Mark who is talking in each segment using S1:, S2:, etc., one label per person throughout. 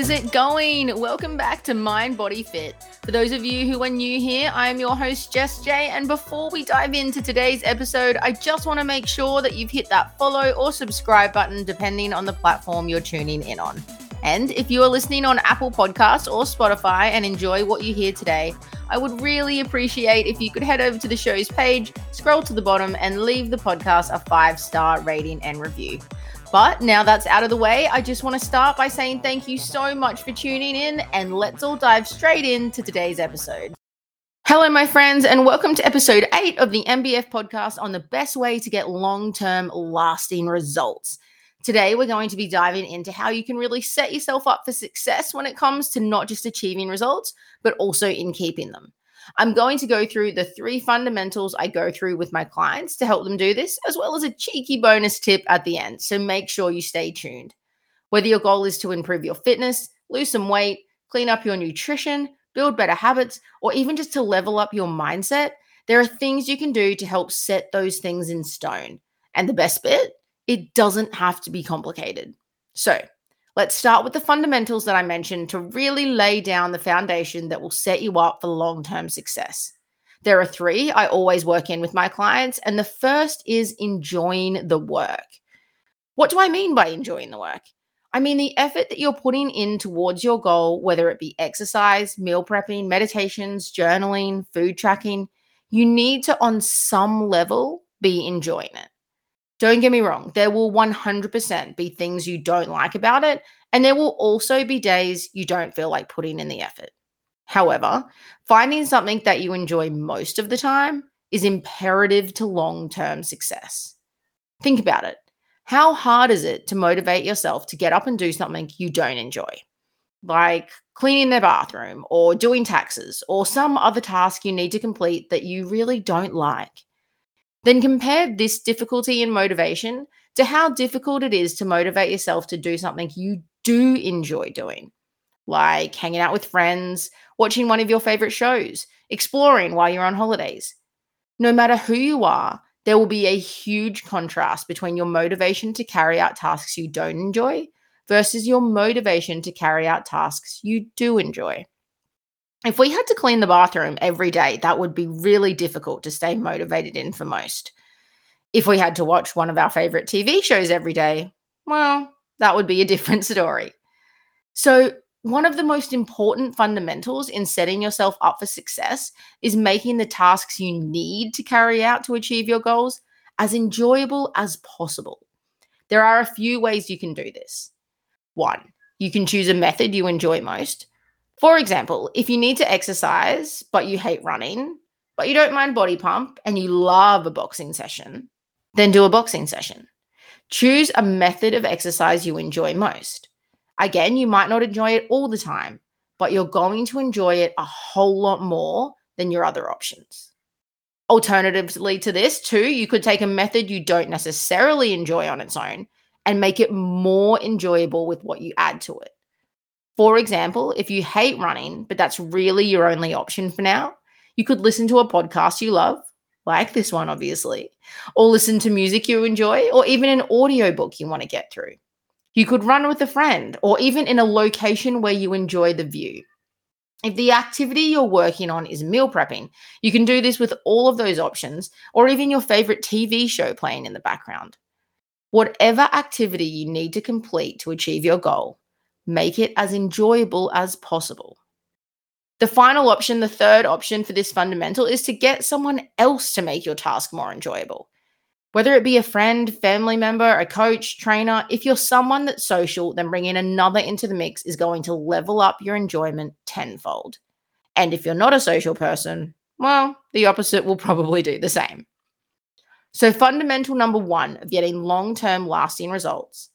S1: is it going? Welcome back to Mind Body Fit. For those of you who are new here, I am your host, Jess J. And before we dive into today's episode, I just want to make sure that you've hit that follow or subscribe button, depending on the platform you're tuning in on. And if you are listening on Apple Podcasts or Spotify and enjoy what you hear today, I would really appreciate if you could head over to the show's page, scroll to the bottom, and leave the podcast a five star rating and review. But now that's out of the way, I just want to start by saying thank you so much for tuning in, and let's all dive straight into today's episode. Hello, my friends, and welcome to episode eight of the MBF podcast on the best way to get long term lasting results. Today, we're going to be diving into how you can really set yourself up for success when it comes to not just achieving results, but also in keeping them. I'm going to go through the three fundamentals I go through with my clients to help them do this, as well as a cheeky bonus tip at the end. So make sure you stay tuned. Whether your goal is to improve your fitness, lose some weight, clean up your nutrition, build better habits, or even just to level up your mindset, there are things you can do to help set those things in stone. And the best bit, it doesn't have to be complicated. So, Let's start with the fundamentals that I mentioned to really lay down the foundation that will set you up for long term success. There are three I always work in with my clients, and the first is enjoying the work. What do I mean by enjoying the work? I mean the effort that you're putting in towards your goal, whether it be exercise, meal prepping, meditations, journaling, food tracking, you need to, on some level, be enjoying it. Don't get me wrong, there will 100% be things you don't like about it, and there will also be days you don't feel like putting in the effort. However, finding something that you enjoy most of the time is imperative to long term success. Think about it. How hard is it to motivate yourself to get up and do something you don't enjoy? Like cleaning their bathroom or doing taxes or some other task you need to complete that you really don't like. Then compare this difficulty in motivation to how difficult it is to motivate yourself to do something you do enjoy doing, like hanging out with friends, watching one of your favorite shows, exploring while you're on holidays. No matter who you are, there will be a huge contrast between your motivation to carry out tasks you don't enjoy versus your motivation to carry out tasks you do enjoy. If we had to clean the bathroom every day, that would be really difficult to stay motivated in for most. If we had to watch one of our favorite TV shows every day, well, that would be a different story. So, one of the most important fundamentals in setting yourself up for success is making the tasks you need to carry out to achieve your goals as enjoyable as possible. There are a few ways you can do this. One, you can choose a method you enjoy most. For example, if you need to exercise, but you hate running, but you don't mind body pump and you love a boxing session, then do a boxing session. Choose a method of exercise you enjoy most. Again, you might not enjoy it all the time, but you're going to enjoy it a whole lot more than your other options. Alternatively to this, too, you could take a method you don't necessarily enjoy on its own and make it more enjoyable with what you add to it. For example, if you hate running, but that's really your only option for now, you could listen to a podcast you love, like this one, obviously, or listen to music you enjoy, or even an audiobook you want to get through. You could run with a friend, or even in a location where you enjoy the view. If the activity you're working on is meal prepping, you can do this with all of those options, or even your favorite TV show playing in the background. Whatever activity you need to complete to achieve your goal, make it as enjoyable as possible. The final option, the third option for this fundamental, is to get someone else to make your task more enjoyable. Whether it be a friend, family member, a coach, trainer, if you're someone that's social, then bringing another into the mix is going to level up your enjoyment tenfold. And if you're not a social person, well, the opposite will probably do the same. So, fundamental number one of getting long term lasting results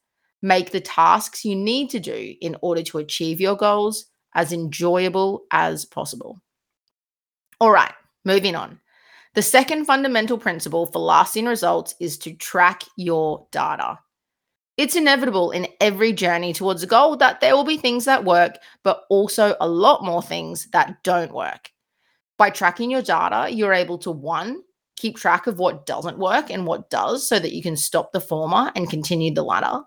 S1: make the tasks you need to do in order to achieve your goals as enjoyable as possible. All right, moving on. The second fundamental principle for lasting results is to track your data. It's inevitable in every journey towards a goal that there will be things that work, but also a lot more things that don't work. By tracking your data, you're able to one, keep track of what doesn't work and what does so that you can stop the former and continue the latter.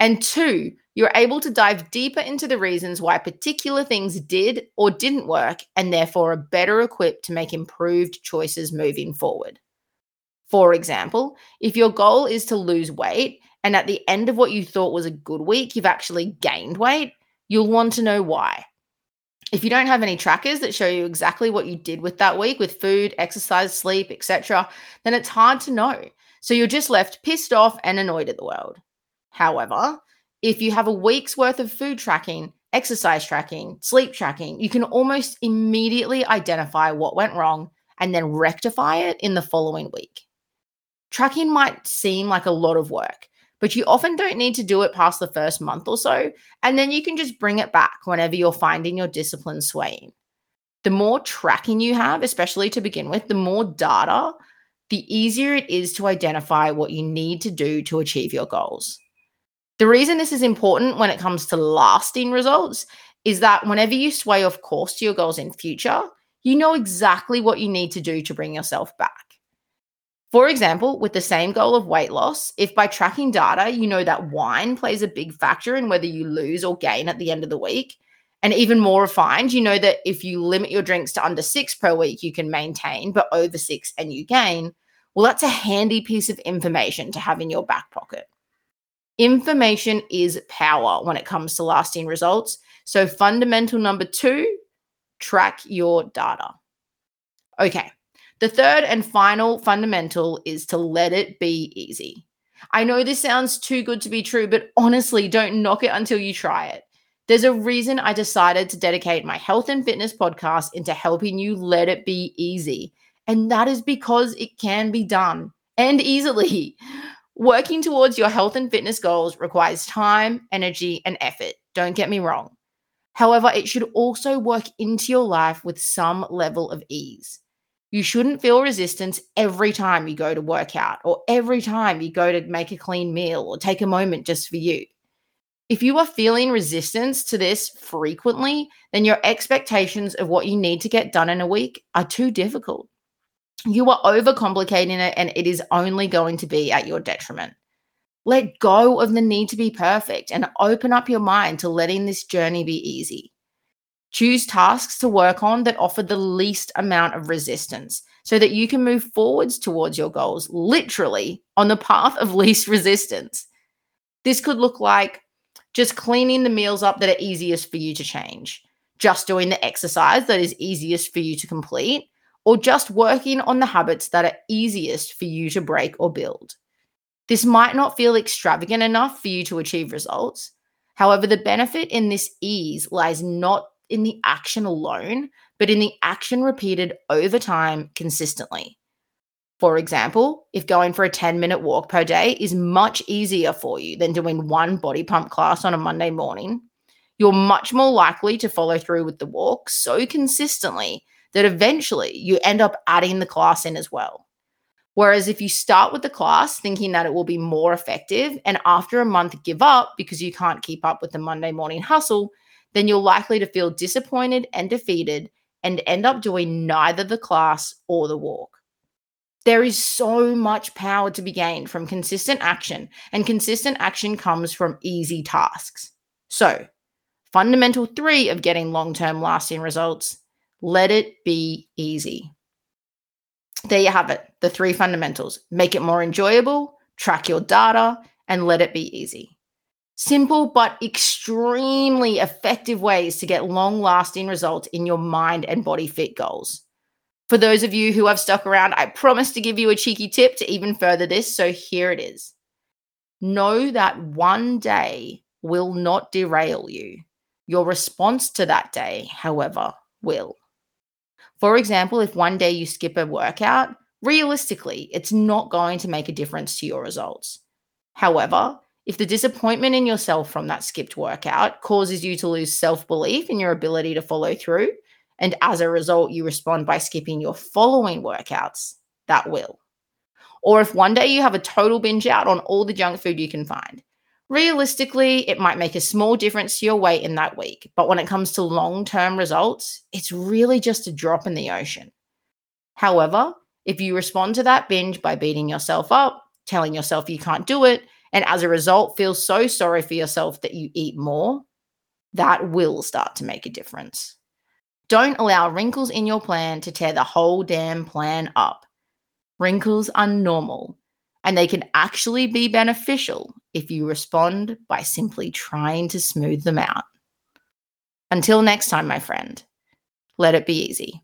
S1: And two, you're able to dive deeper into the reasons why particular things did or didn't work, and therefore are better equipped to make improved choices moving forward. For example, if your goal is to lose weight, and at the end of what you thought was a good week, you've actually gained weight, you'll want to know why. If you don't have any trackers that show you exactly what you did with that week with food, exercise, sleep, etc., then it's hard to know. So you're just left pissed off and annoyed at the world. However, if you have a week's worth of food tracking, exercise tracking, sleep tracking, you can almost immediately identify what went wrong and then rectify it in the following week. Tracking might seem like a lot of work, but you often don't need to do it past the first month or so. And then you can just bring it back whenever you're finding your discipline swaying. The more tracking you have, especially to begin with, the more data, the easier it is to identify what you need to do to achieve your goals. The reason this is important when it comes to lasting results is that whenever you sway off course to your goals in future, you know exactly what you need to do to bring yourself back. For example, with the same goal of weight loss, if by tracking data, you know that wine plays a big factor in whether you lose or gain at the end of the week, and even more refined, you know that if you limit your drinks to under six per week, you can maintain, but over six and you gain, well, that's a handy piece of information to have in your back pocket. Information is power when it comes to lasting results. So, fundamental number two track your data. Okay, the third and final fundamental is to let it be easy. I know this sounds too good to be true, but honestly, don't knock it until you try it. There's a reason I decided to dedicate my health and fitness podcast into helping you let it be easy. And that is because it can be done and easily. Working towards your health and fitness goals requires time, energy, and effort. Don't get me wrong. However, it should also work into your life with some level of ease. You shouldn't feel resistance every time you go to work out or every time you go to make a clean meal or take a moment just for you. If you are feeling resistance to this frequently, then your expectations of what you need to get done in a week are too difficult. You are overcomplicating it and it is only going to be at your detriment. Let go of the need to be perfect and open up your mind to letting this journey be easy. Choose tasks to work on that offer the least amount of resistance so that you can move forwards towards your goals, literally on the path of least resistance. This could look like just cleaning the meals up that are easiest for you to change, just doing the exercise that is easiest for you to complete, or just working on the habits that are easiest for you to break or build. This might not feel extravagant enough for you to achieve results. However, the benefit in this ease lies not in the action alone, but in the action repeated over time consistently. For example, if going for a 10 minute walk per day is much easier for you than doing one body pump class on a Monday morning, you're much more likely to follow through with the walk so consistently that eventually you end up adding the class in as well. Whereas if you start with the class thinking that it will be more effective and after a month give up because you can't keep up with the Monday morning hustle, then you're likely to feel disappointed and defeated and end up doing neither the class or the walk. There is so much power to be gained from consistent action, and consistent action comes from easy tasks. So, fundamental three of getting long term lasting results let it be easy. There you have it the three fundamentals make it more enjoyable, track your data, and let it be easy. Simple but extremely effective ways to get long lasting results in your mind and body fit goals. For those of you who have stuck around, I promise to give you a cheeky tip to even further this. So here it is Know that one day will not derail you. Your response to that day, however, will. For example, if one day you skip a workout, realistically, it's not going to make a difference to your results. However, if the disappointment in yourself from that skipped workout causes you to lose self belief in your ability to follow through, and as a result, you respond by skipping your following workouts, that will. Or if one day you have a total binge out on all the junk food you can find, realistically, it might make a small difference to your weight in that week. But when it comes to long term results, it's really just a drop in the ocean. However, if you respond to that binge by beating yourself up, telling yourself you can't do it, and as a result feel so sorry for yourself that you eat more, that will start to make a difference. Don't allow wrinkles in your plan to tear the whole damn plan up. Wrinkles are normal and they can actually be beneficial if you respond by simply trying to smooth them out. Until next time, my friend, let it be easy.